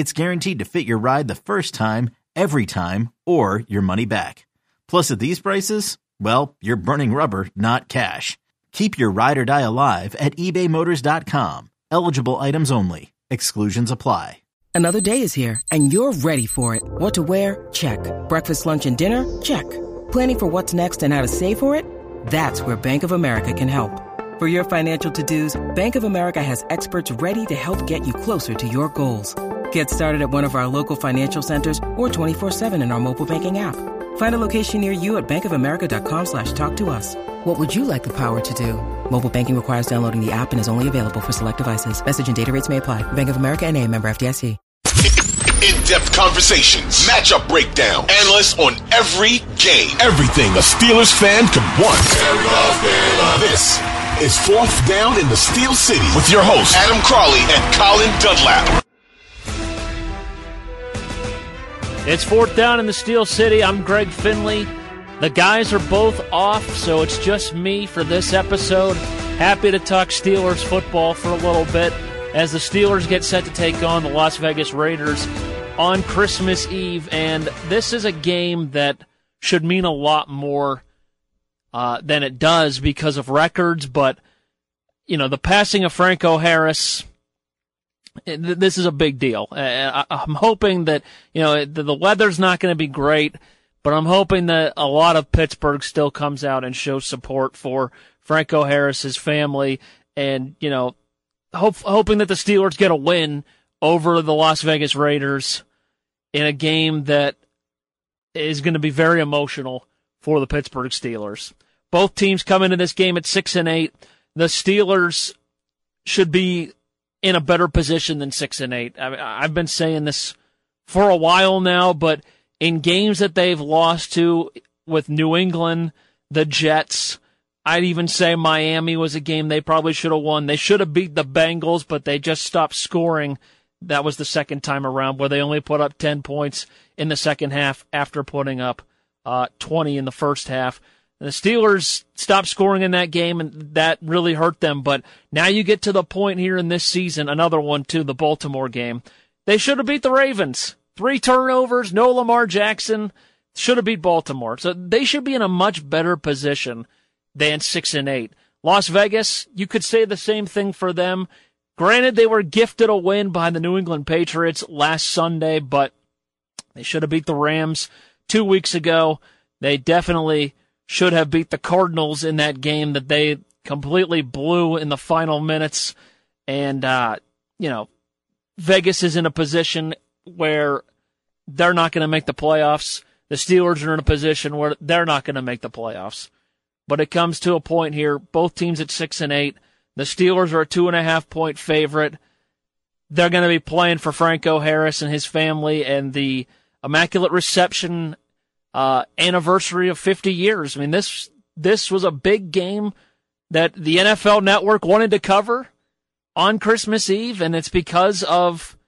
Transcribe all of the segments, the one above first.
it's guaranteed to fit your ride the first time, every time, or your money back. Plus, at these prices, well, you're burning rubber, not cash. Keep your ride or die alive at ebaymotors.com. Eligible items only. Exclusions apply. Another day is here, and you're ready for it. What to wear? Check. Breakfast, lunch, and dinner? Check. Planning for what's next and how to save for it? That's where Bank of America can help. For your financial to-dos, Bank of America has experts ready to help get you closer to your goals. Get started at one of our local financial centers or 24-7 in our mobile banking app. Find a location near you at bankofamerica.com slash talk to us. What would you like the power to do? Mobile banking requires downloading the app and is only available for select devices. Message and data rates may apply. Bank of America and a member FDIC. In-depth conversations, matchup breakdown, analysts on every game. Everything a Steelers fan could want. This is Fourth Down in the Steel City with your hosts, Adam Crowley and Colin Dunlap. It's fourth down in the Steel City. I'm Greg Finley. The guys are both off, so it's just me for this episode. Happy to talk Steelers football for a little bit as the Steelers get set to take on the Las Vegas Raiders on Christmas Eve. And this is a game that should mean a lot more uh, than it does because of records. But, you know, the passing of Franco Harris this is a big deal. Uh, I'm hoping that, you know, the weather's not going to be great, but I'm hoping that a lot of Pittsburgh still comes out and shows support for Franco Harris's family and, you know, hope, hoping that the Steelers get a win over the Las Vegas Raiders in a game that is going to be very emotional for the Pittsburgh Steelers. Both teams come into this game at six and eight. The Steelers should be in a better position than six and eight. I, have been saying this for a while now, but in games that they've lost to with New England, the Jets, I'd even say Miami was a game they probably should have won. They should have beat the Bengals, but they just stopped scoring. That was the second time around where they only put up 10 points in the second half after putting up uh, 20 in the first half. The Steelers stopped scoring in that game, and that really hurt them. But now you get to the point here in this season, another one too, the Baltimore game. They should have beat the Ravens. Three turnovers, no Lamar Jackson. Should have beat Baltimore. So they should be in a much better position than six and eight. Las Vegas, you could say the same thing for them. Granted, they were gifted a win by the New England Patriots last Sunday, but they should have beat the Rams two weeks ago. They definitely should have beat the Cardinals in that game that they completely blew in the final minutes. And, uh, you know, Vegas is in a position where they're not going to make the playoffs. The Steelers are in a position where they're not going to make the playoffs. But it comes to a point here, both teams at six and eight. The Steelers are a two and a half point favorite. They're going to be playing for Franco Harris and his family and the Immaculate Reception uh, anniversary of 50 years. I mean, this this was a big game that the NFL Network wanted to cover on Christmas Eve, and it's because of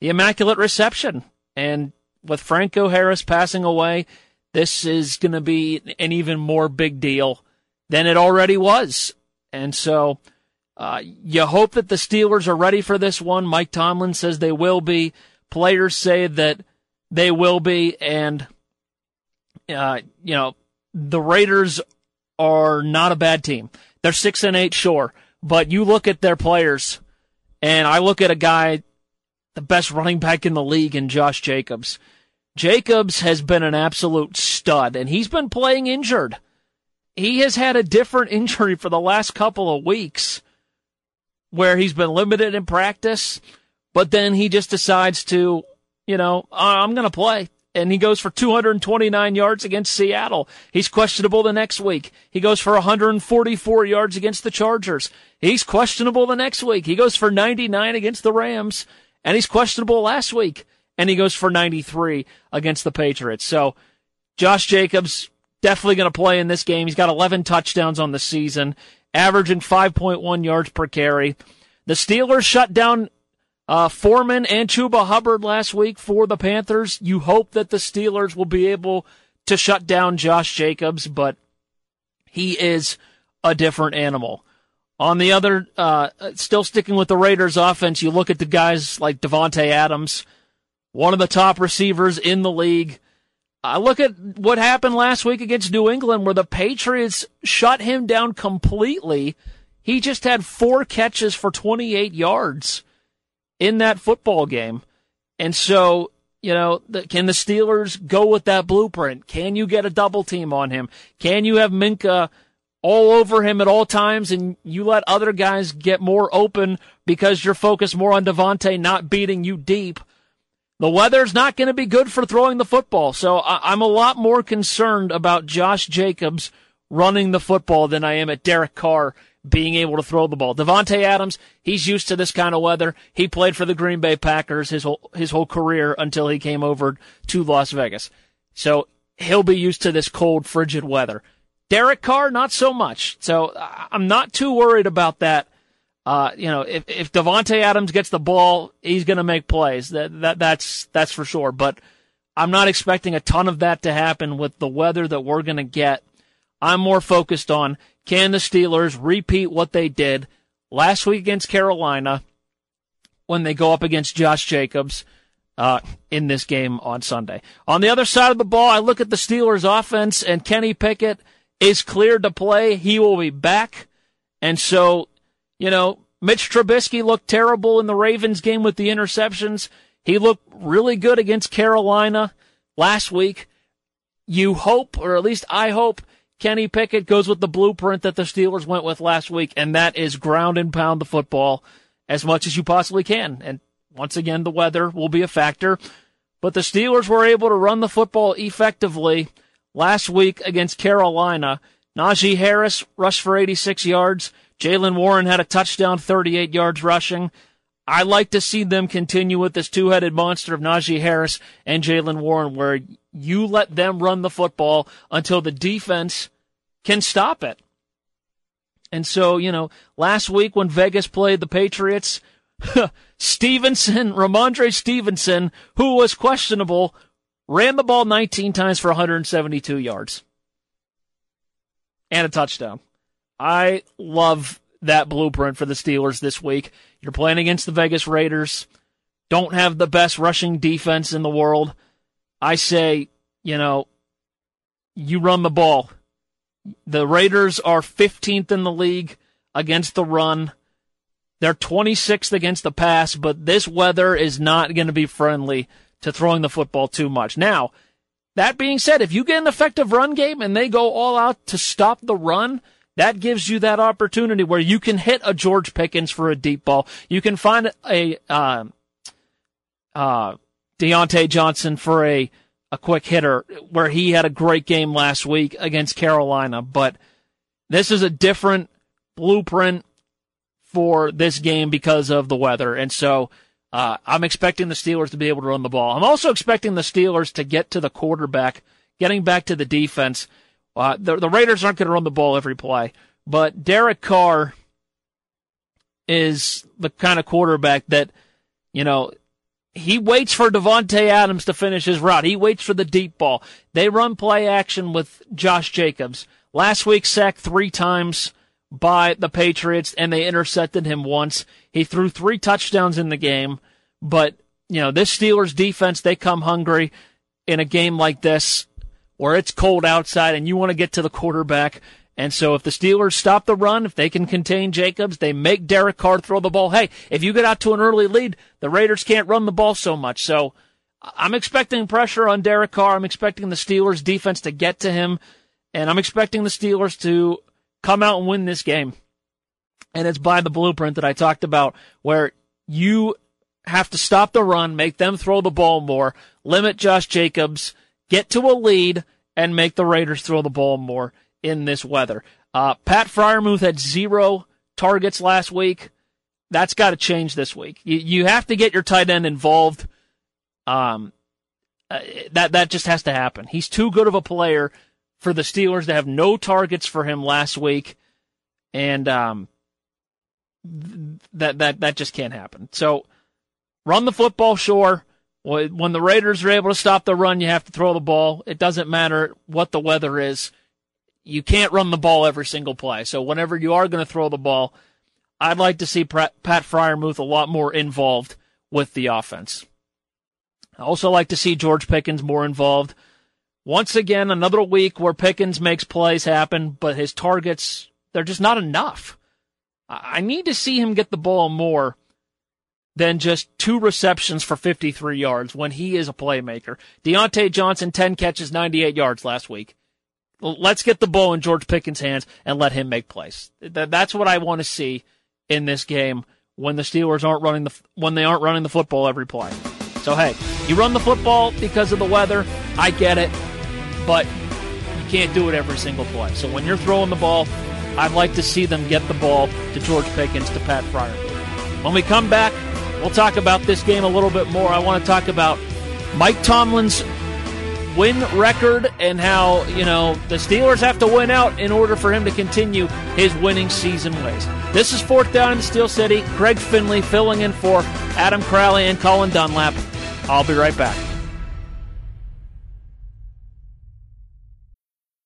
the Immaculate Reception. And with Franco Harris passing away, this is going to be an even more big deal than it already was. And so, uh, you hope that the Steelers are ready for this one. Mike Tomlin says they will be. Players say that they will be. And uh, you know, the Raiders are not a bad team. They're six and eight, sure, but you look at their players, and I look at a guy, the best running back in the league, in Josh Jacobs. Jacobs has been an absolute stud, and he's been playing injured. He has had a different injury for the last couple of weeks where he's been limited in practice, but then he just decides to, you know, I'm going to play. And he goes for 229 yards against Seattle. He's questionable the next week. He goes for 144 yards against the Chargers. He's questionable the next week. He goes for 99 against the Rams. And he's questionable last week. And he goes for 93 against the Patriots. So Josh Jacobs definitely going to play in this game. He's got 11 touchdowns on the season, averaging 5.1 yards per carry. The Steelers shut down uh, Foreman and Chuba Hubbard last week for the Panthers. You hope that the Steelers will be able to shut down Josh Jacobs, but he is a different animal. On the other, uh, still sticking with the Raiders offense, you look at the guys like Davante Adams, one of the top receivers in the league. I look at what happened last week against New England where the Patriots shut him down completely. He just had four catches for 28 yards in that football game. And so, you know, the, can the Steelers go with that blueprint? Can you get a double team on him? Can you have Minkah all over him at all times and you let other guys get more open because you're focused more on Davante not beating you deep? The weather's not going to be good for throwing the football. So I, I'm a lot more concerned about Josh Jacobs running the football than I am at Derek Carr being able to throw the ball. Davante Adams, he's used to this kind of weather. He played for the Green Bay Packers his whole his whole career until he came over to Las Vegas. So he'll be used to this cold, frigid weather. Derek Carr, not so much. So I'm not too worried about that. Uh, you know, if if Davante Adams gets the ball, he's going to make plays. That that that's that's for sure. But I'm not expecting a ton of that to happen with the weather that we're going to get. I'm more focused on can the Steelers repeat what they did last week against Carolina when they go up against Josh Jacobs uh, in this game on Sunday? On the other side of the ball, I look at the Steelers offense and Kenny Pickett is cleared to play. He will be back. And so, you know, Mitch Trubisky looked terrible in the Ravens game with the interceptions. He looked really good against Carolina last week. You hope, or at least I hope, Kenny Pickett goes with the blueprint that the Steelers went with last week, and that is ground and pound the football as much as you possibly can. And once again, the weather will be a factor. But the Steelers were able to run the football effectively last week against Carolina. Najee Harris rushed for 86 yards. Jaylen Warren had a touchdown, 38 yards rushing. I like to see them continue with this two-headed monster of Najee Harris and Jaylen Warren, where you let them run the football until the defense can stop it. And so, you know, last week when Vegas played the Patriots, Stevenson, Rhamondre Stevenson, who was questionable, ran the ball 19 times for 172 yards and a touchdown. I love that blueprint for the Steelers this week. You're playing against the Vegas Raiders, don't have the best rushing defense in the world. I say, you know, you run the ball. The Raiders are 15th in the league against the run. They're 26th against the pass, but this weather is not going to be friendly to throwing the football too much. Now, that being said, if you get an effective run game and they go all out to stop the run, that gives you that opportunity where you can hit a George Pickens for a deep ball. You can find a, uh, uh, Diontae Johnson for a, a quick hitter where he had a great game last week against Carolina, but this is a different blueprint for this game because of the weather. And so, uh, I'm expecting the Steelers to be able to run the ball. I'm also expecting the Steelers to get to the quarterback, getting back to the defense. Uh, the, the Raiders aren't going to run the ball every play, but Derek Carr is the kind of quarterback that, you know, he waits for Davante Adams to finish his route. He waits for the deep ball. They run play action with Josh Jacobs. Last week sacked three times by the Patriots and they intercepted him once. He threw three touchdowns in the game, but you know, this Steelers defense, they come hungry in a game like this where it's cold outside and you want to get to the quarterback. And so if the Steelers stop the run, if they can contain Jacobs, they make Derek Carr throw the ball. Hey, if you get out to an early lead, the Raiders can't run the ball so much. So I'm expecting pressure on Derek Carr. I'm expecting the Steelers defense to get to him, and I'm expecting the Steelers to come out and win this game. And it's by the blueprint that I talked about, where you have to stop the run, make them throw the ball more, limit Josh Jacobs, get to a lead, and make the Raiders throw the ball more in this weather. Uh, Pat Freiermuth had zero targets last week. That's got to change this week. You, you have to get your tight end involved. Um, uh, that that just has to happen. He's too good of a player for the Steelers to have no targets for him last week, and um, that that that just can't happen. So, run the football, sure. When the Raiders are able to stop the run, you have to throw the ball. It doesn't matter what the weather is. You can't run the ball every single play. So whenever you are going to throw the ball, I'd like to see Pat Freiermuth a lot more involved with the offense. I also like to see George Pickens more involved. Once again, another week where Pickens makes plays happen, but his targets, they're just not enough. I need to see him get the ball more than just two receptions for 53 yards when he is a playmaker. Diontae Johnson, 10 catches, 98 yards last week. Let's get the ball in George Pickens' hands and let him make plays. That's what I want to see in this game when the Steelers aren't running the when they aren't running the football every play. So hey, you run the football because of the weather. I get it, but you can't do it every single play. So when you're throwing the ball, I'd like to see them get the ball to George Pickens to Pat Fryer. When we come back, We'll talk about this game a little bit more. I want to talk about Mike Tomlin's win record and how, you know, the Steelers have to win out in order for him to continue his winning season ways. This is fourth down in the Steel City. Greg Finley filling in for Adam Crowley and Colin Dunlap. I'll be right back.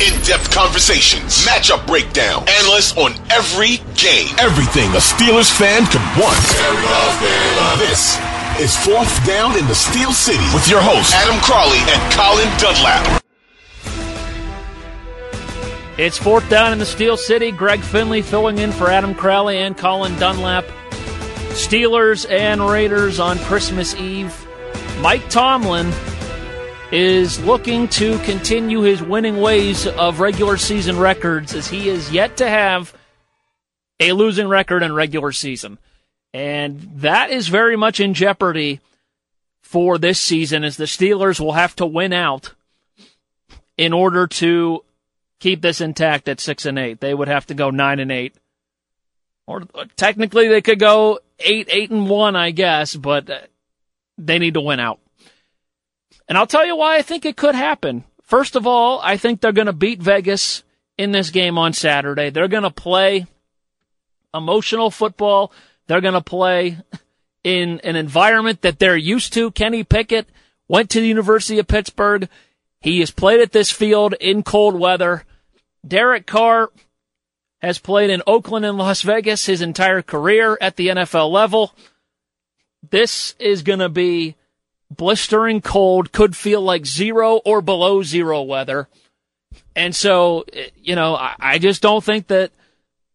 In-depth conversations, matchup breakdown, analysts on every game. Everything a Steelers fan could want. This is Fourth Down in the Steel City with your hosts, Adam Crowley and Colin Dunlap. It's fourth down in the Steel City. Greg Finley filling in for Adam Crowley and Colin Dunlap. Steelers and Raiders on Christmas Eve. Mike Tomlin is looking to continue his winning ways of regular season records as he is yet to have a losing record in regular season. And that is very much in jeopardy for this season as the Steelers will have to win out in order to keep this intact at 6 and 8. They would have to go 9 and 8. Or uh, technically they could go 8 8 and 1, I guess, but uh, they need to win out. And I'll tell you why I think it could happen. First of all, I think they're going to beat Vegas in this game on Saturday. They're going to play emotional football. They're going to play in an environment that they're used to. Kenny Pickett went to the University of Pittsburgh. He has played at this field in cold weather. Derek Carr has played in Oakland and Las Vegas his entire career at the NFL level. This is going to be blistering cold, could feel like zero or below zero weather. And so, you know, I, I just don't think that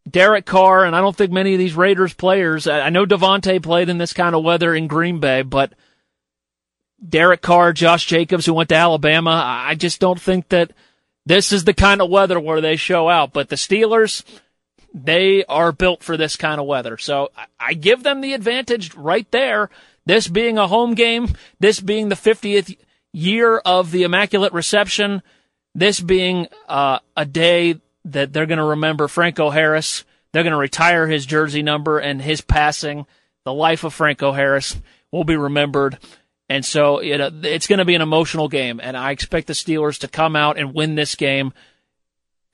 Derek Carr, and I don't think many of these Raiders players, I know Davante played in this kind of weather in Green Bay, but Derek Carr, Josh Jacobs, who went to Alabama, I just don't think that this is the kind of weather where they show out. But the Steelers, they are built for this kind of weather. So I give them the advantage right there. This being a home game, this being the 50th year of the Immaculate Reception, this being uh, a day that they're going to remember Franco Harris. They're going to retire his jersey number and his passing. The life of Franco Harris will be remembered. And so it's going to be an emotional game, and I expect the Steelers to come out and win this game.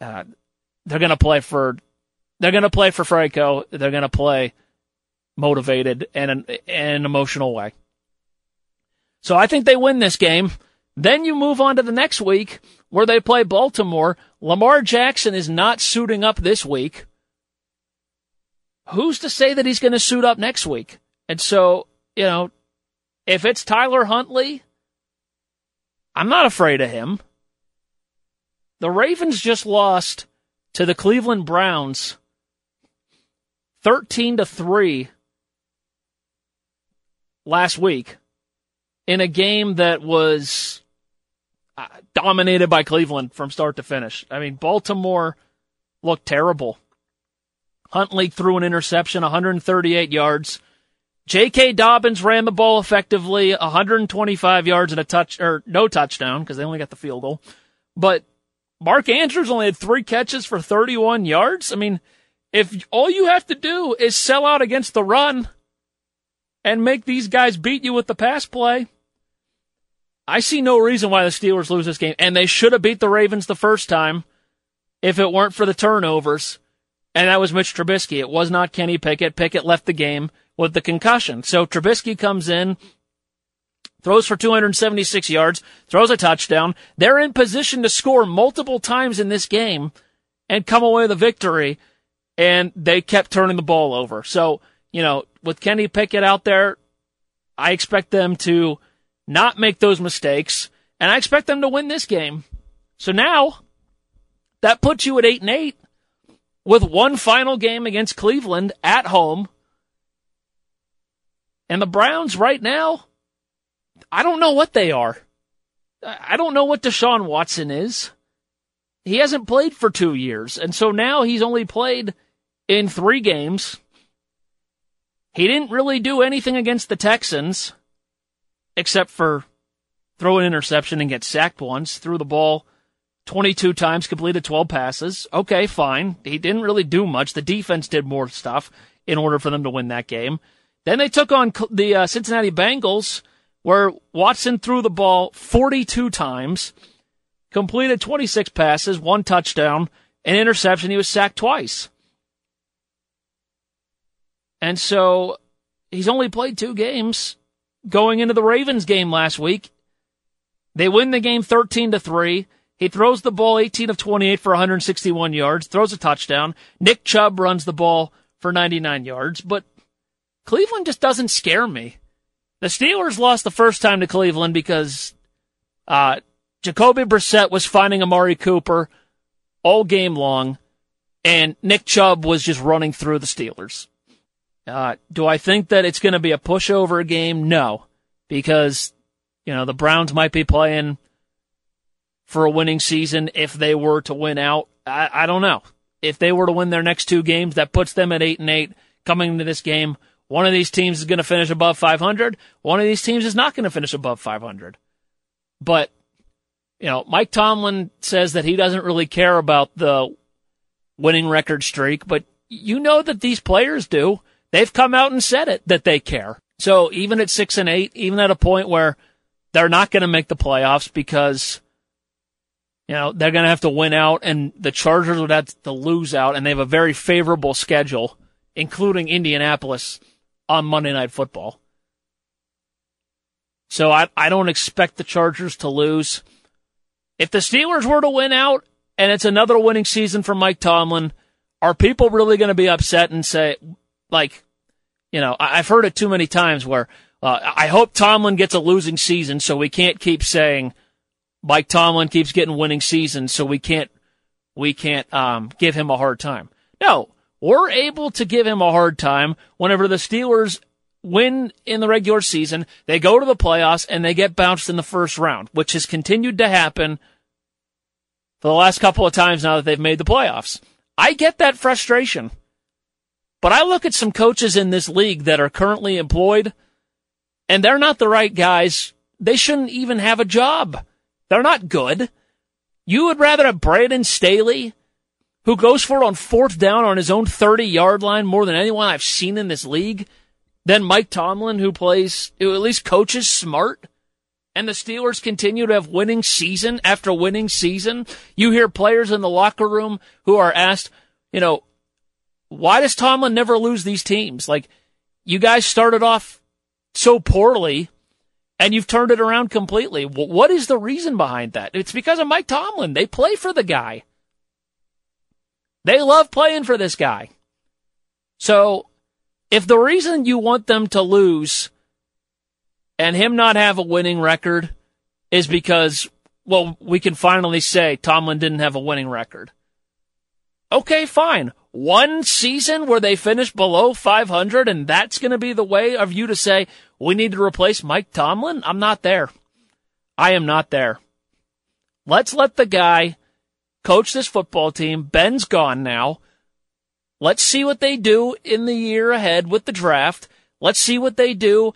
Uh, they're going to play for, they're going to play for Franco. They're going to play motivated and an, an emotional way. So I think they win this game. Then you move on to the next week where they play Baltimore. Lamar Jackson is not suiting up this week. Who's to say that he's going to suit up next week? And so, you know, if it's Tyler Huntley, I'm not afraid of him. The Ravens just lost to the Cleveland Browns 13 to 3 last week in a game that was uh, dominated by Cleveland from start to finish. I mean, Baltimore looked terrible. Huntley threw an interception, 138 yards. J.K. Dobbins ran the ball effectively, 125 yards and a touch, or no touchdown because they only got the field goal. But Mark Andrews only had three catches for 31 yards. I mean, if all you have to do is sell out against the run and make these guys beat you with the pass play, I see no reason why the Steelers lose this game. And they should have beat the Ravens the first time if it weren't for the turnovers. And that was Mitch Trubisky. It was not Kenny Pickett. Pickett left the game with the concussion. So Trubisky comes in, throws for 276 yards, throws a touchdown. They're in position to score multiple times in this game and come away with a victory. And they kept turning the ball over. So, you know, with Kenny Pickett out there, I expect them to not make those mistakes, and I expect them to win this game. So now, that puts you at 8 and 8 with one final game against Cleveland at home. And the Browns right now, I don't know what they are. I don't know what Deshaun Watson is. He hasn't played for two years, and so now he's only played in three games. He didn't really do anything against the Texans except for throw an interception and get sacked once, threw the ball 22 times, completed 12 passes. Okay, fine. He didn't really do much. The defense did more stuff in order for them to win that game. Then they took on the uh, Cincinnati Bengals, where Watson threw the ball 42 times, completed 26 passes, one touchdown, an interception. He was sacked twice. And so he's only played two games going into the Ravens game last week. They win the game 13 to 3. He throws the ball 18 of 28 for 161 yards, throws a touchdown. Nick Chubb runs the ball for 99 yards, but Cleveland just doesn't scare me. The Steelers lost the first time to Cleveland because uh, Jacoby Brissett was finding Amari Cooper all game long, and Nick Chubb was just running through the Steelers. Uh, do I think that it's going to be a pushover game? No, because you know the Browns might be playing for a winning season if they were to win out. I, I don't know if they were to win their next two games. That puts them at eight and eight coming into this game. One of these teams is going to finish above 500. One of these teams is not going to finish above 500. But you know, Mike Tomlin says that he doesn't really care about the winning record streak, but you know that these players do. They've come out and said it that they care. So even at six and eight, even at a point where they're not going to make the playoffs because, you know, they're going to have to win out and the Chargers would have to lose out and they have a very favorable schedule, including Indianapolis on Monday Night Football. So I, I don't expect the Chargers to lose. If the Steelers were to win out and it's another winning season for Mike Tomlin, are people really going to be upset and say, like, you know, I've heard it too many times where uh, I hope Tomlin gets a losing season, so we can't keep saying Mike Tomlin keeps getting winning seasons, so we can't we can't um, give him a hard time. No, we're able to give him a hard time whenever the Steelers win in the regular season, they go to the playoffs and they get bounced in the first round, which has continued to happen for the last couple of times now that they've made the playoffs. I get that frustration. But I look at some coaches in this league that are currently employed, and they're not the right guys. They shouldn't even have a job. They're not good. You would rather have Brandon Staley, who goes for it on fourth down on his own 30 yard line more than anyone I've seen in this league, than Mike Tomlin, who plays, who at least coaches smart. And the Steelers continue to have winning season after winning season. You hear players in the locker room who are asked, you know, why does Tomlin never lose these teams? Like, you guys started off so poorly, and you've turned it around completely. What is the reason behind that? It's because of Mike Tomlin. They play for the guy. They love playing for this guy. So if the reason you want them to lose and him not have a winning record is because, well, we can finally say Tomlin didn't have a winning record. Okay, fine. One season where they finish below 500 and that's going to be the way of you to say, we need to replace Mike Tomlin? I'm not there. I am not there. Let's let the guy coach this football team. Ben's gone now. Let's see what they do in the year ahead with the draft. Let's see what they do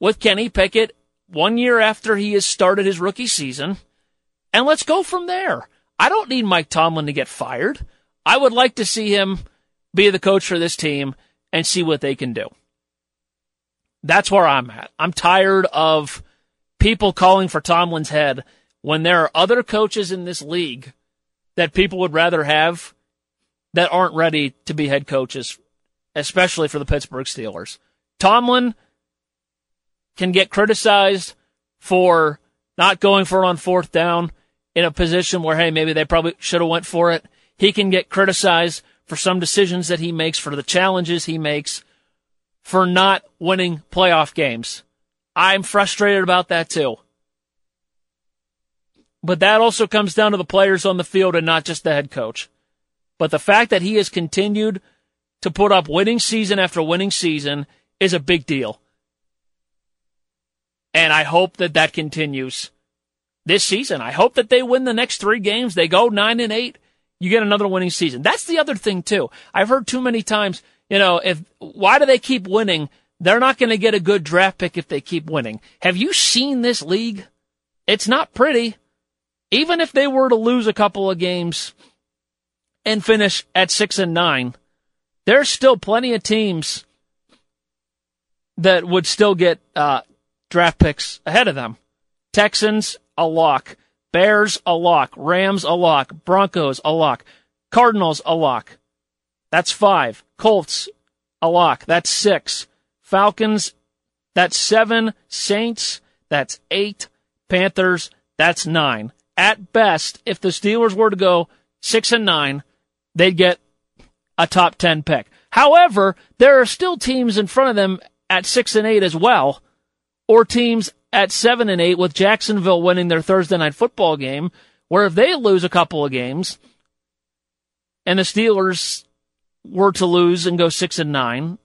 with Kenny Pickett one year after he has started his rookie season. And let's go from there. I don't need Mike Tomlin to get fired. I would like to see him be the coach for this team and see what they can do. That's where I'm at. I'm tired of people calling for Tomlin's head when there are other coaches in this league that people would rather have that aren't ready to be head coaches, especially for the Pittsburgh Steelers. Tomlin can get criticized for not going for it on fourth down in a position where, hey, maybe they probably should have went for it. He can get criticized for some decisions that he makes, for the challenges he makes for not winning playoff games. I'm frustrated about that too. But that also comes down to the players on the field and not just the head coach. But the fact that he has continued to put up winning season after winning season is a big deal. And I hope that that continues this season. I hope that they win the next three games. They go nine and eight. You get another winning season. That's the other thing too. I've heard too many times you know, if why do they keep winning? They're not going to get a good draft pick if they keep winning. Have you seen this league? It's not pretty. Even if they were to lose a couple of games and finish at six and nine, there's still plenty of teams that would still get uh, draft picks ahead of them. Texans, a lock. Bears, a lock. Rams, a lock. Broncos, a lock. Cardinals, a lock. That's five. Colts, a lock. That's six. Falcons, that's seven. Saints, that's eight. Panthers, that's nine. At best, if the Steelers were to go six and nine, they'd get a top 10 pick. However, there are still teams in front of them at six and eight as well, or teams at seven and eight with Jacksonville winning their Thursday night football game, where if they lose a couple of games and the Steelers were to lose and go six and nine,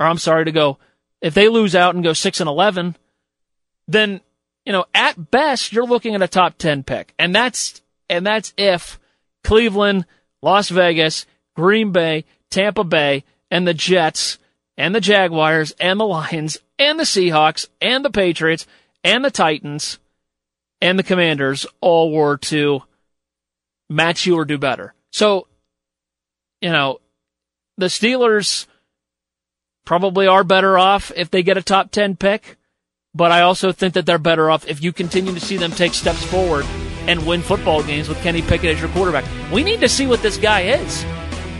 or I'm sorry to go, if they lose out and go six and eleven, then you know at best you're looking at a top ten pick, and that's and that's if Cleveland, Las Vegas, Green Bay, Tampa Bay, and the Jets and the Jaguars and the Lions and the Seahawks and the Patriots and the Titans and the Commanders all were to match you or do better. So, you know, the Steelers probably are better off if they get a top 10 pick, but I also think that they're better off if you continue to see them take steps forward and win football games with Kenny Pickett as your quarterback. We need to see what this guy is.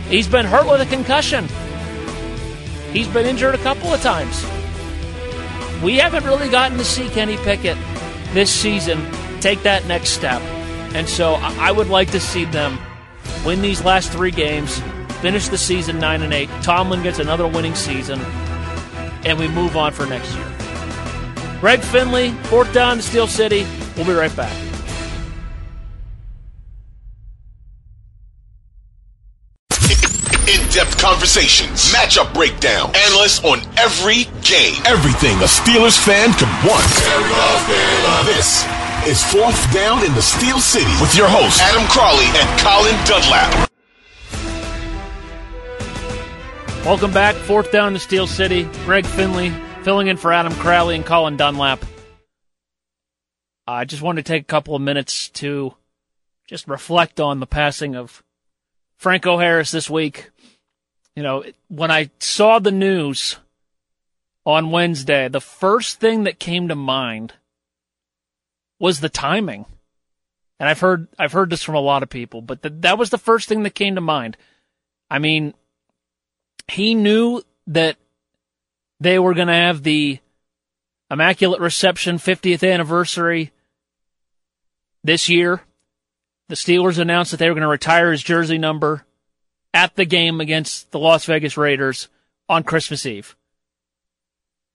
He's been hurt with a concussion. He's been injured a couple of times. We haven't really gotten to see Kenny Pickett this season take that next step. And so I would like to see them win these last three games, finish the season 9 and 8. Tomlin gets another winning season, and we move on for next year. Greg Finley, fourth down to Steel City. We'll be right back. Conversations, matchup breakdown, analysts on every game, everything a Steelers fan could want. This is Fourth Down in the Steel City with your hosts Adam Crowley and Colin Dunlap. Welcome back. Fourth down in the Steel City. Greg Finley filling in for Adam Crowley and Colin Dunlap. I just wanted to take a couple of minutes to just reflect on the passing of Franco Harris this week. You know, when I saw the news on Wednesday, the first thing that came to mind was the timing. And I've heard I've heard this from a lot of people, but the, that was the first thing that came to mind. I mean, he knew that they were going to have the Immaculate Reception 50th anniversary this year. The Steelers announced that they were going to retire his jersey number at the game against the Las Vegas Raiders on Christmas Eve.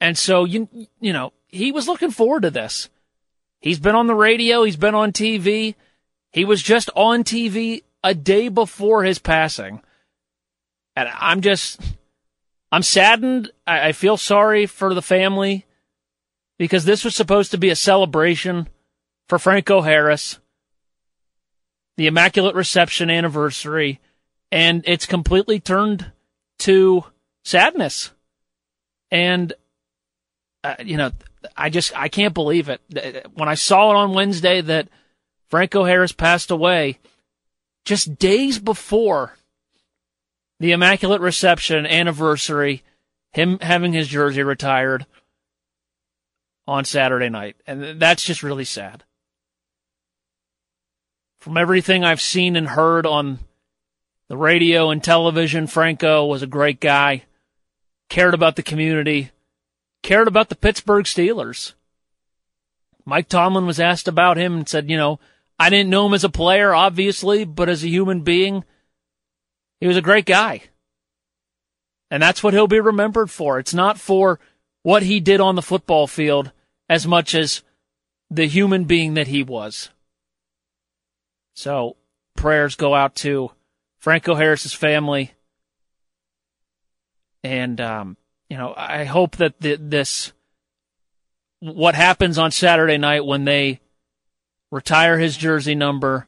And so you you know, he was looking forward to this. He's been on the radio, he's been on TV. He was just on TV a day before his passing. And I'm just I'm saddened. I, I feel sorry for the family because this was supposed to be a celebration for Franco Harris the Immaculate Reception anniversary, and it's completely turned to sadness. And, uh, you know, I just, I can't believe it. When I saw it on Wednesday that Franco Harris passed away, just days before the Immaculate Reception anniversary, him having his jersey retired on Saturday night. And that's just really sad from everything I've seen and heard on the radio and television, Franco was a great guy, cared about the community, cared about the Pittsburgh Steelers. Mike Tomlin was asked about him and said, you know, I didn't know him as a player, obviously, but as a human being, he was a great guy. And that's what he'll be remembered for. It's not for what he did on the football field as much as the human being that he was. So prayers go out to Franco Harris's family. And, um, you know, I hope that the, this, what happens on Saturday night when they retire his jersey number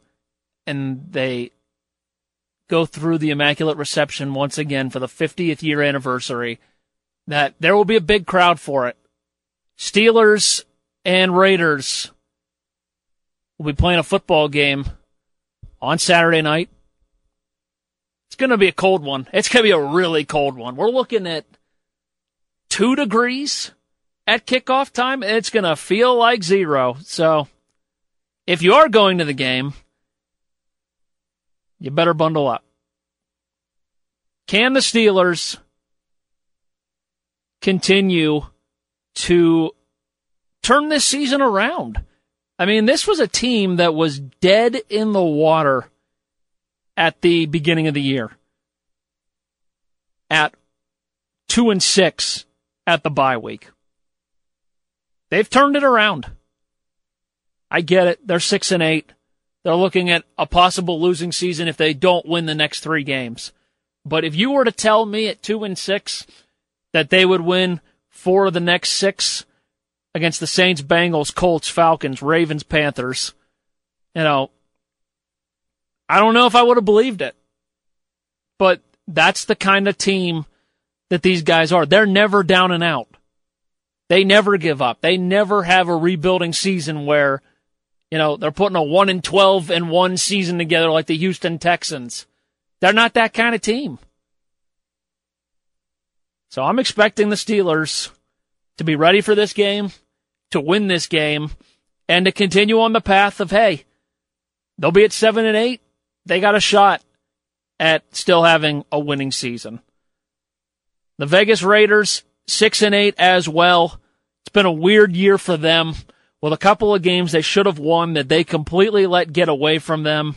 and they go through the Immaculate Reception once again for the 50th year anniversary, that there will be a big crowd for it. Steelers and Raiders will be playing a football game on Saturday night. It's going to be a cold one. It's going to be a really cold one. We're looking at two degrees at kickoff time, and it's going to feel like zero. So if you are going to the game, you better bundle up. Can the Steelers continue to turn this season around? I mean, this was a team that was dead in the water at the beginning of the year. At two and six at the bye week. They've turned it around. I get it. They're six and eight. They're looking at a possible losing season if they don't win the next three games. But if you were to tell me at two and six that they would win four of the next six, against the Saints, Bengals, Colts, Falcons, Ravens, Panthers. You know, I don't know if I would have believed it, but that's the kind of team that these guys are. They're never down and out. They never give up. They never have a rebuilding season where, you know, they're putting a 1 in 12 and 1 season together like the Houston Texans. They're not that kind of team. So I'm expecting the Steelers to be ready for this game to win this game and to continue on the path of, hey, they'll be at seven and eight. They got a shot at still having a winning season. The Vegas Raiders, six and eight as well. It's been a weird year for them with a couple of games they should have won that they completely let get away from them.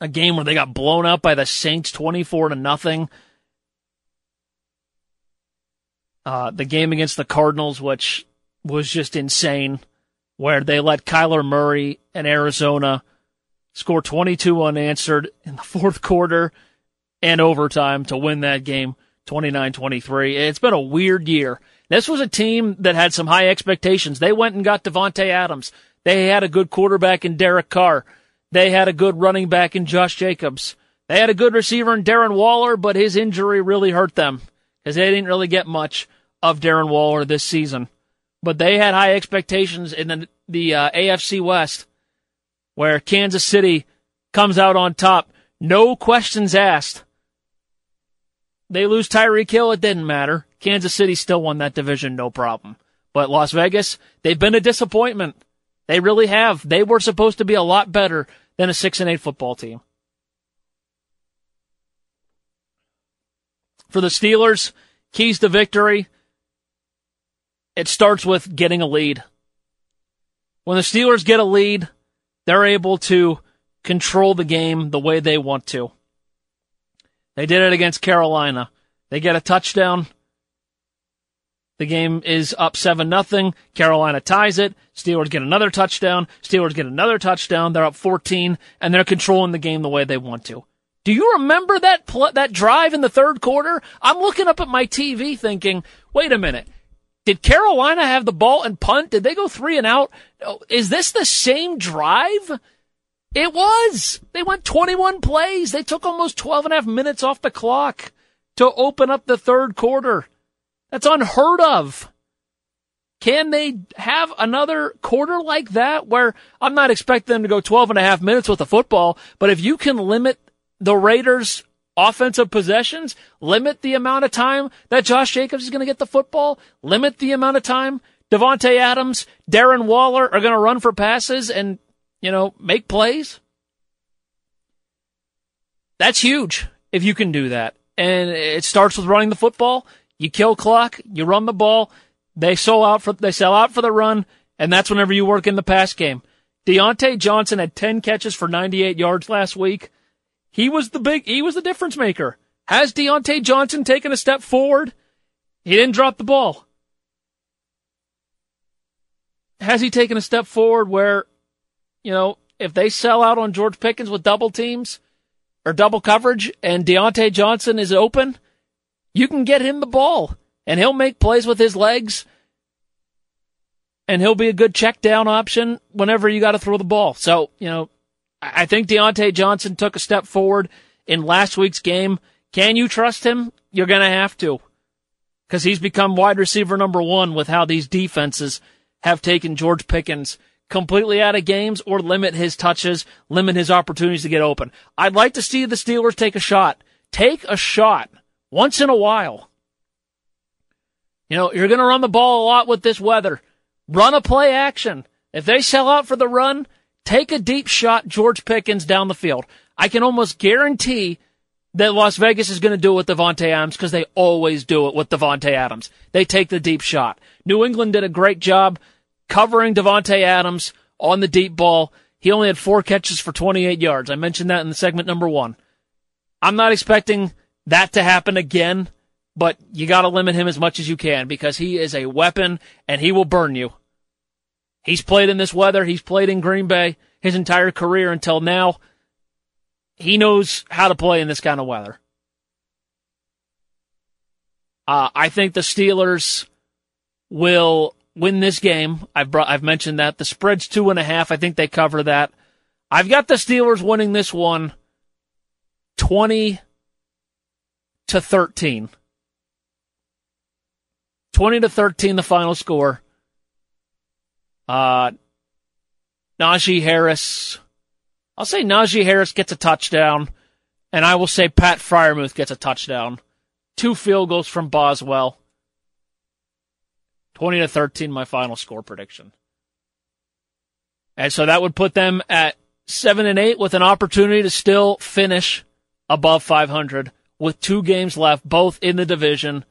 A game where they got blown out by the Saints 24 to nothing. Uh, the game against the Cardinals, which was just insane, where they let Kyler Murray and Arizona score 22 unanswered in the fourth quarter and overtime to win that game 29-23. It's been a weird year. This was a team that had some high expectations. They went and got Davante Adams. They had a good quarterback in Derek Carr. They had a good running back in Josh Jacobs. They had a good receiver in Darren Waller, but his injury really hurt them because they didn't really get much of Darren Waller this season. But they had high expectations in the, the uh, AFC West, where Kansas City comes out on top. No questions asked. They lose Tyreek Hill, it didn't matter. Kansas City still won that division, no problem. But Las Vegas, they've been a disappointment. They really have. They were supposed to be a lot better than a six and eight football team. For the Steelers, keys to victory it starts with getting a lead. When the Steelers get a lead, they're able to control the game the way they want to. They did it against Carolina. They get a touchdown. The game is up 7 nothing. Carolina ties it. Steelers get another touchdown. Steelers get another touchdown. They're up 14 and they're controlling the game the way they want to. Do you remember that pl- that drive in the third quarter? I'm looking up at my TV thinking, "Wait a minute. Did Carolina have the ball and punt? Did they go 3 and out? Is this the same drive?" It was. They went 21 plays. They took almost 12 and a half minutes off the clock to open up the third quarter. That's unheard of. Can they have another quarter like that where I'm not expecting them to go 12 and a half minutes with the football, but if you can limit the Raiders offensive possessions, limit the amount of time that Josh Jacobs is going to get the football, limit the amount of time Davante Adams, Darren Waller are going to run for passes and, you know, make plays. That's huge if you can do that. And it starts with running the football. You kill clock, you run the ball, they sell out for they sell out for the run, and that's whenever you work in the pass game. Diontae Johnson had 10 catches for 98 yards last week. He was the big he was the difference maker. Has Diontae Johnson taken a step forward? He didn't drop the ball. Has he taken a step forward where, you know, if they sell out on George Pickens with double teams or double coverage and Diontae Johnson is open, you can get him the ball and he'll make plays with his legs and he'll be a good check down option whenever you got to throw the ball. So, you know, I think Diontae Johnson took a step forward in last week's game. Can you trust him? You're going to have to because he's become wide receiver number one with how these defenses have taken George Pickens completely out of games or limit his touches, limit his opportunities to get open. I'd like to see the Steelers take a shot. Take a shot once in a while. You know, you're going to run the ball a lot with this weather. Run a play action. If they sell out for the run, take a deep shot George Pickens down the field. I can almost guarantee that Las Vegas is going to do it with Davante Adams because they always do it with Davante Adams. They take the deep shot. New England did a great job covering Davante Adams on the deep ball. He only had four catches for 28 yards. I mentioned that in the segment number one. I'm not expecting that to happen again, but you got to limit him as much as you can because he is a weapon and he will burn you. He's played in this weather. He's played in Green Bay his entire career until now. He knows how to play in this kind of weather. Uh, I think the Steelers will win this game. I've brought, I've mentioned that the spread's two and a half. I think they cover that. I've got the Steelers winning this one 20 to 13. 20 to 13 the final score. Uh, Najee Harris. I'll say Najee Harris gets a touchdown, and I will say Pat Freiermuth gets a touchdown. Two field goals from Boswell. 20 to 13, my final score prediction. And so that would put them at 7 and 8 with an opportunity to still finish above 500 with two games left, both in the division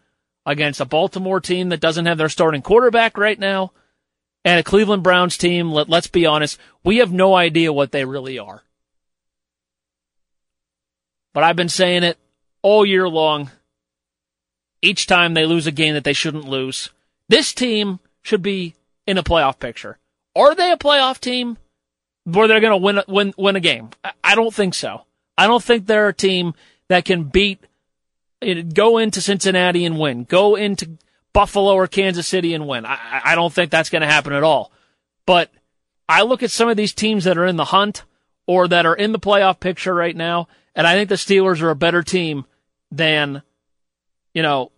against a Baltimore team that doesn't have their starting quarterback right now and a Cleveland Browns team. Let, let's be honest. We have no idea what they really are. But I've been saying it all year long. Each time they lose a game that they shouldn't lose. This team should be in a playoff picture. Are they a playoff team where they're going to win, win, win a game? I don't think so. I don't think they're a team that can beat, go into Cincinnati and win, go into Buffalo or Kansas City and win. I, I don't think that's going to happen at all. But I look at some of these teams that are in the hunt or that are in the playoff picture right now, and I think the Steelers are a better team than, you know,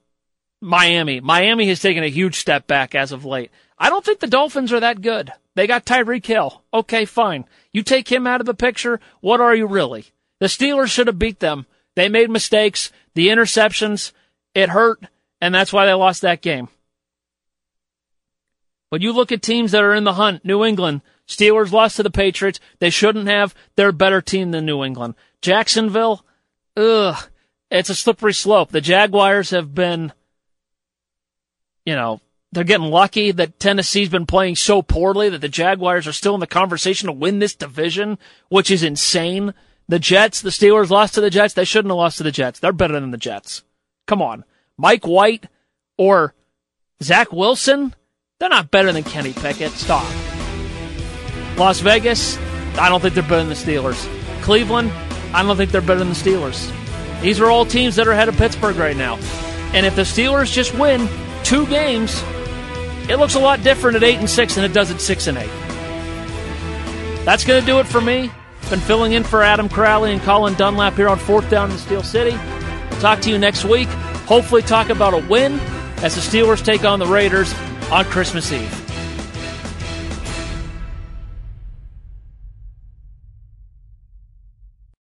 Miami. Miami has taken a huge step back as of late. I don't think the Dolphins are that good. They got Tyreek Hill. Okay, fine. You take him out of the picture. What are you really? The Steelers should have beat them. They made mistakes. The interceptions, it hurt, and that's why they lost that game. But you look at teams that are in the hunt, New England, Steelers lost to the Patriots. They shouldn't have. They're a better team than New England. Jacksonville, ugh, it's a slippery slope. The Jaguars have been, you know, they're getting lucky that Tennessee's been playing so poorly that the Jaguars are still in the conversation to win this division, which is insane. The Jets, the Steelers lost to the Jets. They shouldn't have lost to the Jets. They're better than the Jets. Come on. Mike White or Zach Wilson, they're not better than Kenny Pickett. Stop. Las Vegas, I don't think they're better than the Steelers. Cleveland, I don't think they're better than the Steelers. These are all teams that are ahead of Pittsburgh right now. And if the Steelers just win two games, it looks a lot different at 8 and 6 than it does at 6 and 8. That's going to do it for me. Been filling in for Adam Crowley and Colin Dunlap here on Fourth Down in Steel City. Talk to you next week. Hopefully, talk about a win as the Steelers take on the Raiders on Christmas Eve.